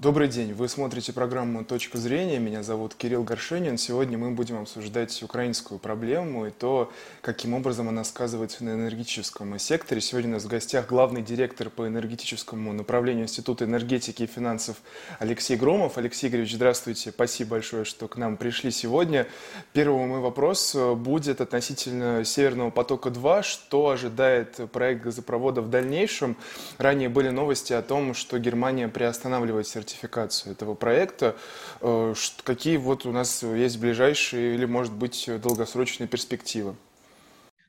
Добрый день, вы смотрите программу «Точка зрения», меня зовут Кирилл Горшенин. Сегодня мы будем обсуждать украинскую проблему и то, каким образом она сказывается на энергетическом секторе. Сегодня у нас в гостях главный директор по энергетическому направлению Института энергетики и финансов Алексей Громов. Алексей Игоревич, здравствуйте, спасибо большое, что к нам пришли сегодня. Первый мой вопрос будет относительно «Северного потока-2». Что ожидает проект газопровода в дальнейшем? Ранее были новости о том, что Германия приостанавливает сертификацию сертификацию этого проекта. Э, какие вот у нас есть ближайшие или, может быть, долгосрочные перспективы?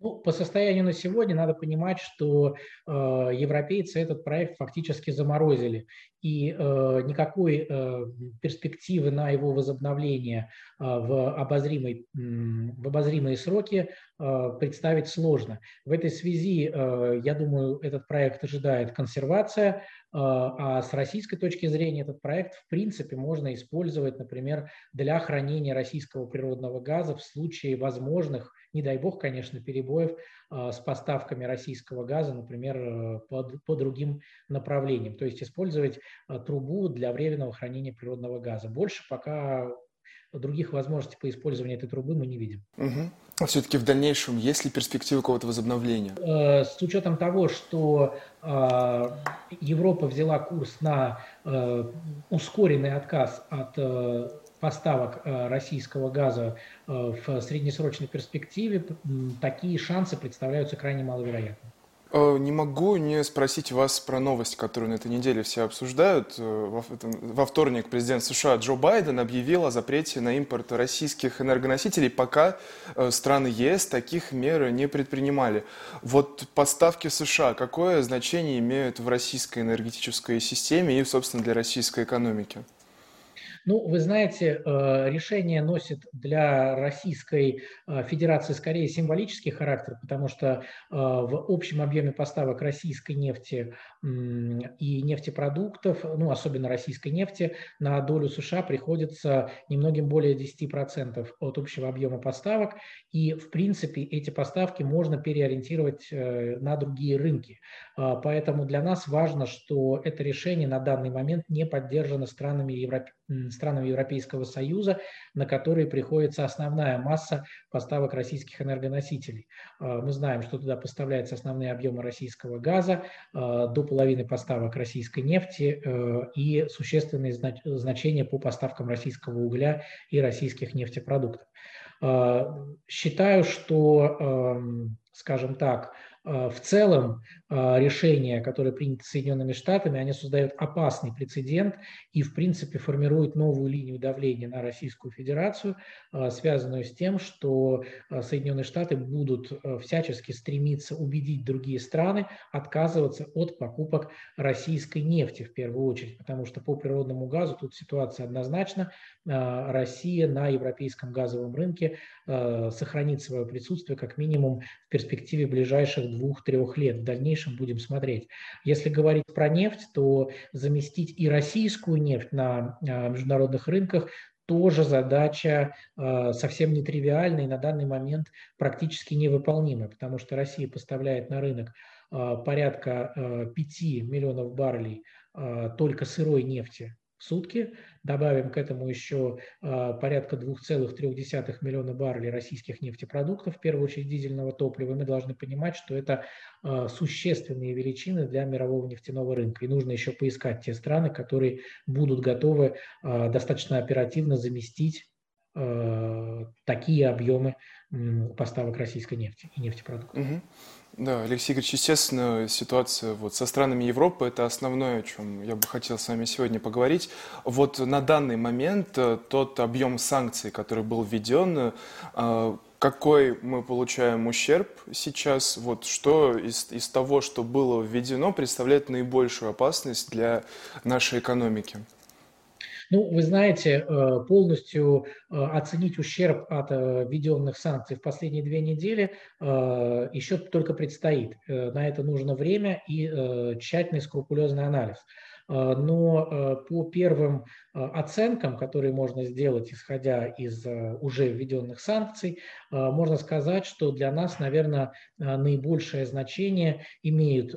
Ну, по состоянию на сегодня надо понимать, что э, европейцы этот проект фактически заморозили, и э, никакой э, перспективы на его возобновление э, в, обозримой, в обозримые сроки э, представить сложно. В этой связи, э, я думаю, этот проект ожидает консервация, а, а с российской точки зрения этот проект в принципе можно использовать, например, для хранения российского природного газа в случае возможных, не дай бог, конечно, перебоев а, с поставками российского газа, например, по, по другим направлениям. То есть использовать а, трубу для временного хранения природного газа. Больше пока других возможностей по использованию этой трубы мы не видим. Угу. А все-таки в дальнейшем есть ли перспективы какого-то возобновления? Э, с учетом того, что э, Европа взяла курс на э, ускоренный отказ от поставок российского газа в среднесрочной перспективе, такие шансы представляются крайне маловероятными. Э, не могу не спросить вас про новость, которую на этой неделе все обсуждают. Э, во вторник президент США Джо Байден объявил о запрете на импорт российских энергоносителей, пока э, страны ЕС таких мер не предпринимали. Вот поставки США какое значение имеют в российской энергетической системе и, собственно, для российской экономики? Ну, вы знаете, э, решение носит для Российской э, Федерации скорее символический характер, потому что э, в общем объеме поставок российской нефти и нефтепродуктов, ну, особенно российской нефти, на долю США приходится немногим более 10% от общего объема поставок. И, в принципе, эти поставки можно переориентировать на другие рынки. Поэтому для нас важно, что это решение на данный момент не поддержано странами Европы странам Европейского Союза, на которые приходится основная масса поставок российских энергоносителей. А, мы знаем, что туда поставляются основные объемы российского газа, а, до половины поставок российской нефти э, и существенные значения по поставкам российского угля и российских нефтепродуктов. А, считаю, что, эм, скажем так, в целом э, решения, которые приняты Соединенными Штатами, они создают опасный прецедент и, в принципе, формируют новую линию давления на Российскую Федерацию, э, связанную с тем, что Соединенные Штаты будут всячески стремиться убедить другие страны отказываться от покупок российской нефти в первую очередь, потому что по природному газу тут ситуация однозначна. Россия на европейском газовом рынке сохранит свое присутствие как минимум в перспективе ближайших двух-трех лет. В дальнейшем будем смотреть. Если говорить про нефть, то заместить и российскую нефть на а, международных рынках тоже задача э, совсем нетривиальная и на данный момент практически невыполнимая, потому что Россия поставляет на рынок э, порядка э, 5 миллионов баррелей только сырой нефти сутки. Добавим к этому еще а, порядка 2,3 миллиона баррелей российских нефтепродуктов, в первую очередь дизельного топлива. мы должны понимать, что это а, существенные величины для мирового нефтяного рынка. И нужно еще поискать те страны, которые будут готовы а, достаточно оперативно заместить такие объемы поставок российской нефти и нефтепродуктов. Угу. Да, Алексей Игоревич, естественно, ситуация вот со странами Европы – это основное, о чем я бы хотел с вами сегодня поговорить. Вот на данный момент э, тот объем санкций, который был введен, э, какой мы получаем ущерб сейчас, вот что из, из того, что было введено, представляет наибольшую опасность для нашей экономики? Ну, вы знаете, э, полностью э, оценить ущерб от э, введенных санкций в последние две недели еще только предстоит. На это нужно время и тщательный скрупулезный анализ. Но по первым оценкам, которые можно сделать, исходя из уже введенных санкций, можно сказать, что для нас, наверное, наибольшее значение имеют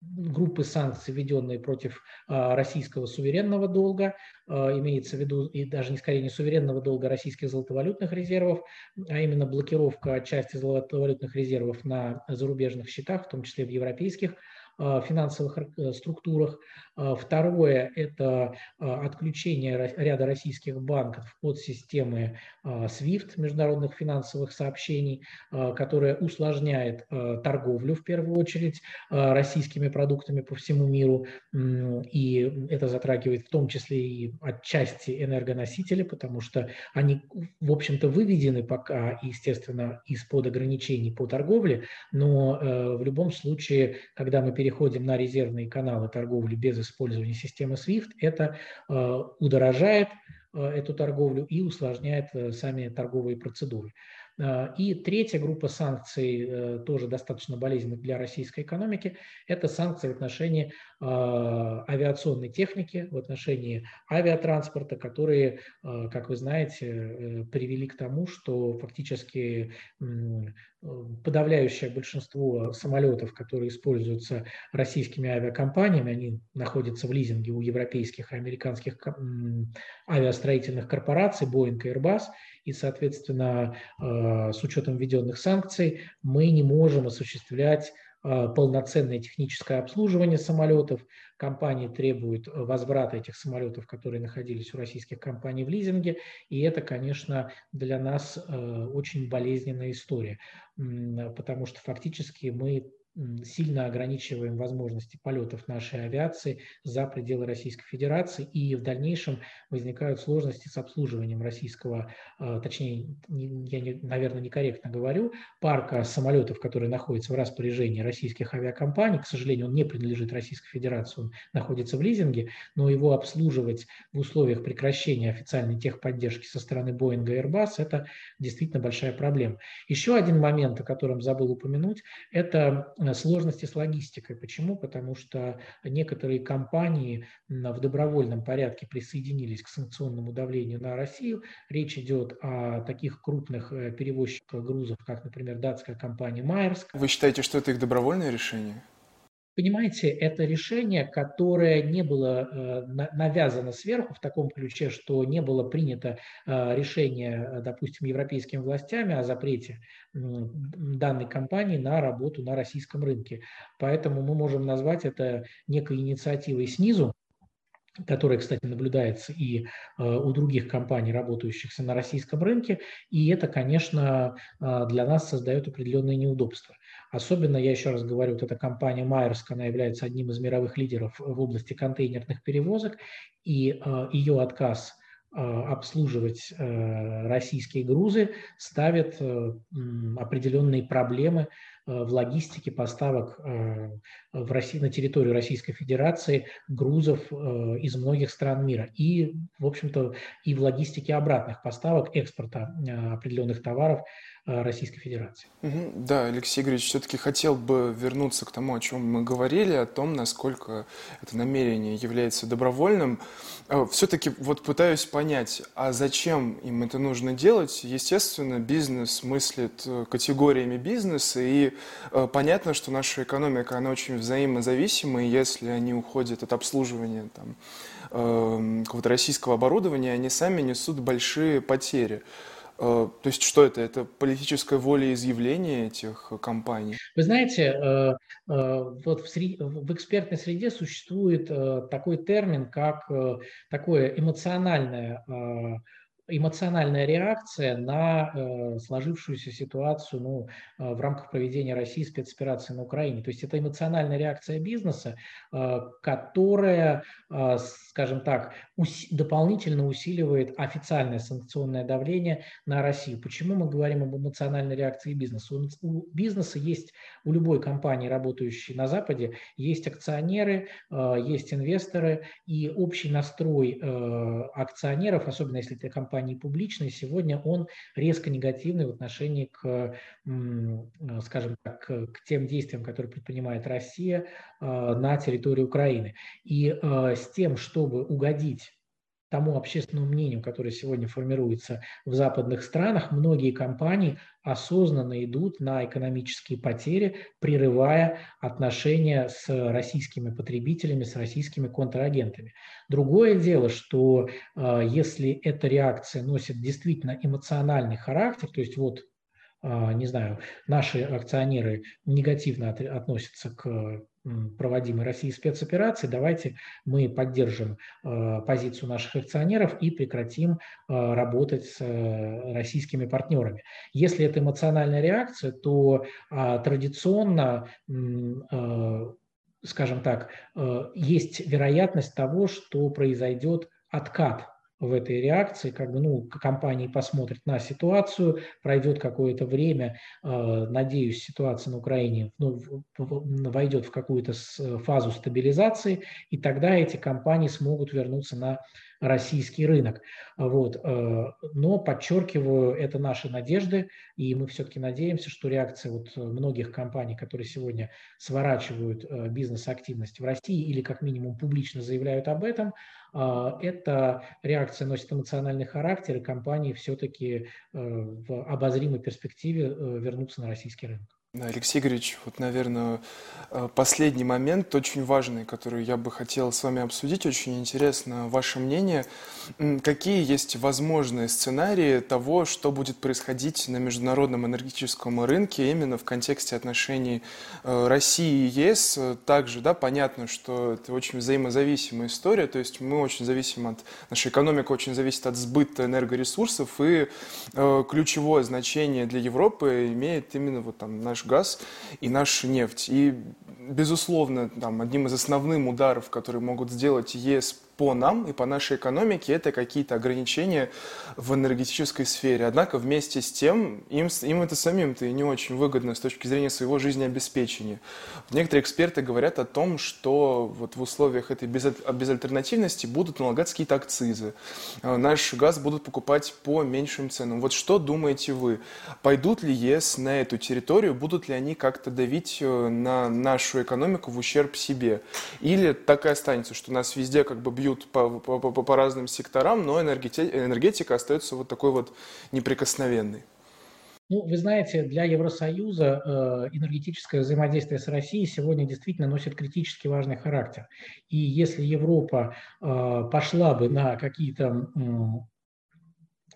группы санкций, введенные против российского суверенного долга, имеется в виду и даже не скорее не суверенного долга российских золотовалютных резервов, а именно блокировка части золотовалютных резервов на зарубежных счетах, в том числе в европейских финансовых э, структурах. Второе – это отключение ряда российских банков от системы SWIFT, международных финансовых сообщений, которая усложняет торговлю, в первую очередь, российскими продуктами по всему миру. И это затрагивает в том числе и отчасти энергоносители, потому что они, в общем-то, выведены пока, естественно, из-под ограничений по торговле, но э, в любом случае, когда мы переходим на резервные каналы торговли без использования системы SWIFT, это э, удорожает э, эту торговлю и усложняет сами торговые процедуры. И третья группа санкций, э, тоже достаточно болезненных для российской экономики, это санкции в отношении авиационной техники, в отношении авиатранспорта, которые, как вы знаете, э, привели к тому, что фактически подавляющее большинство самолетов, которые используются российскими авиакомпаниями, они находятся в лизинге у европейских и американских авиастроительных корпораций Boeing и Airbus, и, соответственно, э, с учетом введенных санкций мы не можем осуществлять полноценное техническое обслуживание самолетов. Компании требуют возврата этих самолетов, которые находились у российских компаний в лизинге. И это, конечно, для нас э, очень болезненная история, потому что фактически мы сильно ограничиваем возможности полетов нашей авиации за пределы Российской Федерации, и в дальнейшем возникают сложности с обслуживанием российского, а, точнее, я, не, наверное, некорректно говорю, парка самолетов, которые находятся в распоряжении российских авиакомпаний. К сожалению, он не принадлежит Российской Федерации, он находится в лизинге, но его обслуживать в условиях прекращения официальной техподдержки со стороны Boeing и Airbus – это действительно большая проблема. Еще один момент, о котором забыл упомянуть, это сложности с логистикой. Почему? Потому что некоторые компании в добровольном порядке присоединились к санкционному давлению на Россию. Речь идет о таких крупных э, перевозчиках грузов, как, например, датская компания Майерск. Вы считаете, что это их добровольное решение? Понимаете, это решение, которое не было э, навязано сверху в таком ключе, что не было принято э, решение, допустим, европейскими властями о запрете данной компании на работу на российском рынке. Поэтому мы можем назвать это некой инициативой снизу, которая, кстати, наблюдается и э, у других компаний, работающих на российском рынке, и это, конечно, для нас создает определенные неудобства. Особенно, я еще раз говорю, вот эта компания Майерск, она является одним из мировых лидеров в области контейнерных перевозок, и э, ее отказ э, обслуживать э, российские грузы ставит определенные проблемы в логистике поставок в России, на территорию Российской Федерации грузов из многих стран мира. И, в общем-то, и в логистике обратных поставок экспорта определенных товаров Российской Федерации. Да, Алексей Игоревич, все-таки хотел бы вернуться к тому, о чем мы говорили, о том, насколько это намерение является добровольным. Э, все-таки вот пытаюсь понять, а зачем им это нужно делать? Естественно, бизнес мыслит э, категориями бизнеса, и понятно, что наша экономика, она очень взаимозависима, и если они уходят от обслуживания там, какого-то российского оборудования, они сами несут большие потери. Э, то есть что это? Это политическая воля изъявления этих компаний? Вы знаете, э, э, вот в, среде, в экспертной среде существует такой термин, как такое эмоциональное эмоциональная реакция на э, сложившуюся ситуацию ну, э, в рамках проведения России спецоперации на Украине. То есть это эмоциональная реакция бизнеса, э, которая, скажем так, ус- дополнительно усиливает официальное санкционное давление на Россию. Почему мы говорим об эмоциональной реакции бизнеса? У, бизнеса есть, у любой компании, работающей на Западе, есть акционеры, есть инвесторы, и общий настрой акционеров, особенно если это компания компании публичной, сегодня он резко негативный в отношении к, скажем так, к тем действиям, которые предпринимает Россия а, на территории Украины. И а, с тем, чтобы угодить тому общественному мнению, которое сегодня формируется в западных странах, многие компании осознанно идут на экономические потери, прерывая отношения с российскими потребителями, с российскими контрагентами. Другое дело, что э, если эта реакция носит действительно эмоциональный характер, то есть вот а, не знаю, наши акционеры негативно относятся к проводимой Россией спецоперации, давайте мы поддержим а, позицию наших акционеров и прекратим а, работать с э, российскими партнерами. Если это эмоциональная реакция, то традиционно скажем так, есть вероятность того, что произойдет откат в этой реакции, как бы, ну, компании посмотрят на ситуацию, пройдет какое-то время, э, надеюсь, ситуация на Украине ну, войдет в какую-то фазу стабилизации, и тогда эти компании смогут вернуться на российский рынок. Вот. Э, но, подчеркиваю, это наши надежды, и мы все-таки надеемся, что реакция вот многих компаний, которые сегодня сворачивают э, бизнес-активность в России или как минимум публично заявляют об этом, э, эта реакция носит эмоциональный характер, и компании все-таки в обозримой перспективе вернутся на российский рынок. Алексей Игоревич, вот, наверное, э, последний момент, очень важный, который я бы хотел с вами обсудить. Очень интересно ваше мнение. Какие есть возможные сценарии того, что будет происходить на международном энергетическом рынке именно в контексте отношений э, России и ЕС? Также, да, понятно, что это очень взаимозависимая история, то есть мы очень зависим от, наша экономика очень зависит от сбыта энергоресурсов, и э, ключевое значение для Европы имеет именно вот там наш газ и наша нефть. И, безусловно, там, одним из основных ударов, которые могут сделать ЕС по нам и по нашей экономике это какие-то ограничения в энергетической сфере. Однако вместе с тем им, им это самим-то и не очень выгодно с точки зрения своего жизнеобеспечения. Некоторые эксперты говорят о том, что вот в условиях этой безальтернативности будут налагаться какие-то акцизы. А наш газ будут покупать по меньшим ценам. Вот что думаете вы? Пойдут ли ЕС на эту территорию? Будут ли они как-то давить э, на нашу экономику в ущерб себе? Или так и останется, что нас везде как бы бьют бьют по, по, по, по разным секторам, но энергетика, энергетика остается вот такой вот неприкосновенной. Ну, вы знаете, для Евросоюза э, энергетическое взаимодействие с Россией сегодня действительно носит критически важный характер. И если Европа э, пошла бы на какие-то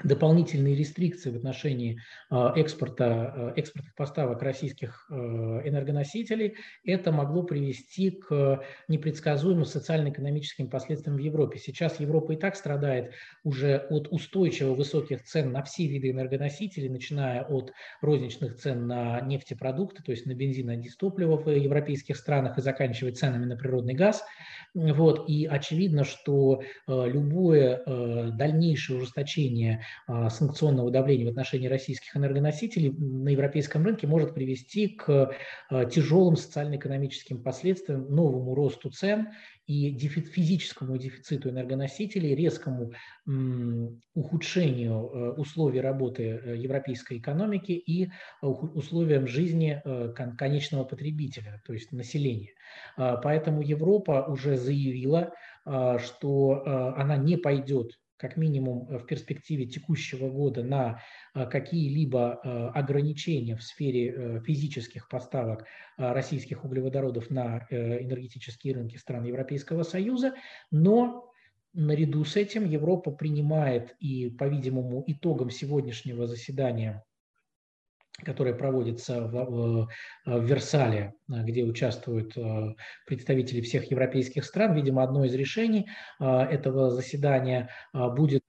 дополнительные рестрикции в отношении а, экспорта, э, экспортных поставок российских э, энергоносителей, это могло привести к непредсказуемым социально-экономическим последствиям в Европе. Сейчас Европа и так страдает уже от устойчиво высоких цен на все виды энергоносителей, начиная от розничных цен на нефтепродукты, то есть на бензин, на дистопливо в европейских странах и заканчивая ценами на природный газ. Вот. И очевидно, что э, любое дальнейшее ужесточение санкционного давления в отношении российских энергоносителей на европейском рынке может привести к а, тяжелым социально-экономическим последствиям, новому росту цен и физическому дефициту энергоносителей, резкому ухудшению э, условий работы э, европейской экономики и условиям жизни э, конечного потребителя, то есть населения. А, поэтому Европа уже заявила, что она не пойдет как минимум э, в перспективе текущего года на э, какие-либо э, ограничения в сфере физических поставок российских углеводородов на энергетические рынки стран Европейского Союза, но наряду с этим Европа принимает и, по-видимому, итогом сегодняшнего заседания которая проводится в, в Версале, где участвуют э, представители всех европейских стран. Видимо, одно из решений э, этого заседания э, будет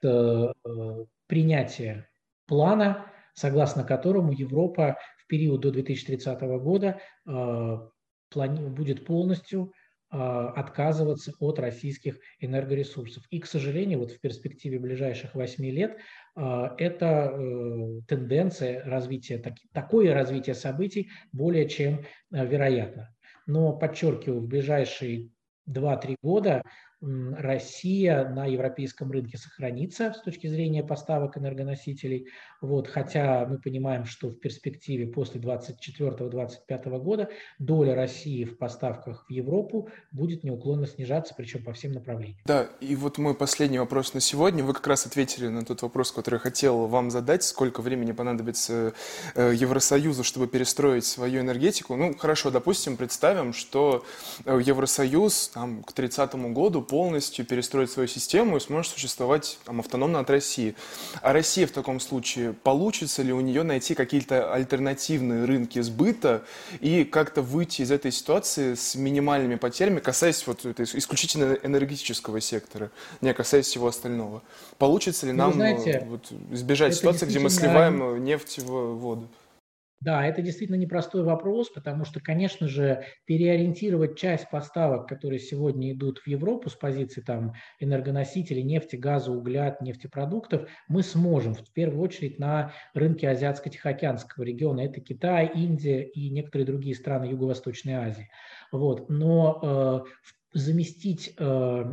принятие плана, согласно которому Европа в период до 2030 года будет полностью отказываться от российских энергоресурсов. И, к сожалению, вот в перспективе ближайших 8 лет а, это э, тенденция развития, такое развитие событий более чем э, вероятно. Но, подчеркиваю, в ближайшие 2-3 года Россия на европейском рынке сохранится с точки зрения поставок энергоносителей. Вот, хотя мы понимаем, что в перспективе после 2024-2025 года доля России в поставках в Европу будет неуклонно снижаться, причем по всем направлениям. Да, и вот мой последний вопрос на сегодня. Вы как раз ответили на тот вопрос, который я хотел вам задать. Сколько времени понадобится э, Евросоюзу, чтобы перестроить свою энергетику? Ну, хорошо, допустим, представим, что э, Евросоюз там, к 30 году полностью перестроит свою систему и сможет существовать там, автономно от России. А Россия в таком случае, получится ли у нее найти какие-то альтернативные рынки сбыта и как-то выйти из этой ситуации с минимальными потерями, касаясь вот исключительно энергетического сектора, не касаясь всего остального? Получится ли ну, нам знаете, вот, избежать ситуации, где мы сливаем нефть в воду? Да, это действительно непростой вопрос, потому что, конечно же, переориентировать часть поставок, которые сегодня идут в Европу с позиции там, энергоносителей, нефти, газа, угля, нефтепродуктов, мы сможем, в первую очередь, на рынке Азиатско-Тихоокеанского региона. Это Китай, Индия и некоторые другие страны Юго-Восточной Азии. Вот. Но э, заместить э,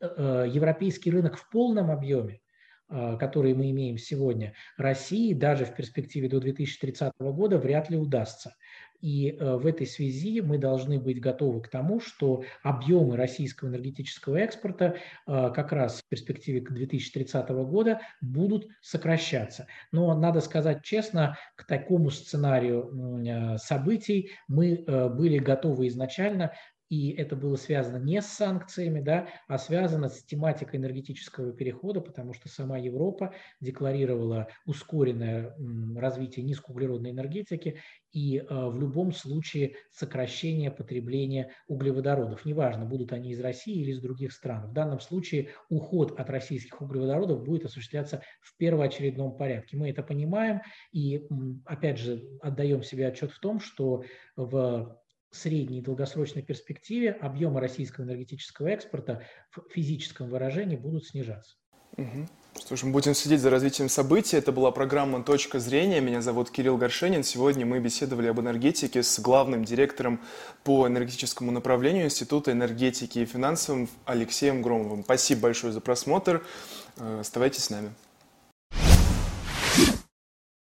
э, европейский рынок в полном объеме, которые мы имеем сегодня, России даже в перспективе до 2030 года вряд ли удастся. И э, в этой связи мы должны быть готовы к тому, что объемы российского энергетического экспорта э, как раз в перспективе к 2030 года будут сокращаться. Но надо сказать честно, к такому сценарию э, событий мы были готовы изначально, и это было связано не с санкциями, да, а связано с тематикой энергетического перехода, потому что сама Европа декларировала ускоренное развитие низкоуглеродной энергетики и э, в любом случае сокращение потребления углеводородов. Неважно, будут они из России или из других стран. В данном случае уход от российских углеводородов будет осуществляться в первоочередном порядке. Мы это понимаем и, опять же, отдаем себе отчет в том, что в средней и долгосрочной перспективе объемы российского энергетического экспорта в физическом выражении будут снижаться. Угу. Что ж, мы будем следить за развитием событий. Это была программа «Точка зрения». Меня зовут Кирилл Горшенин. Сегодня мы беседовали об энергетике с главным директором по энергетическому направлению Института энергетики и финансовым Алексеем Громовым. Спасибо большое за просмотр. Э, оставайтесь с нами.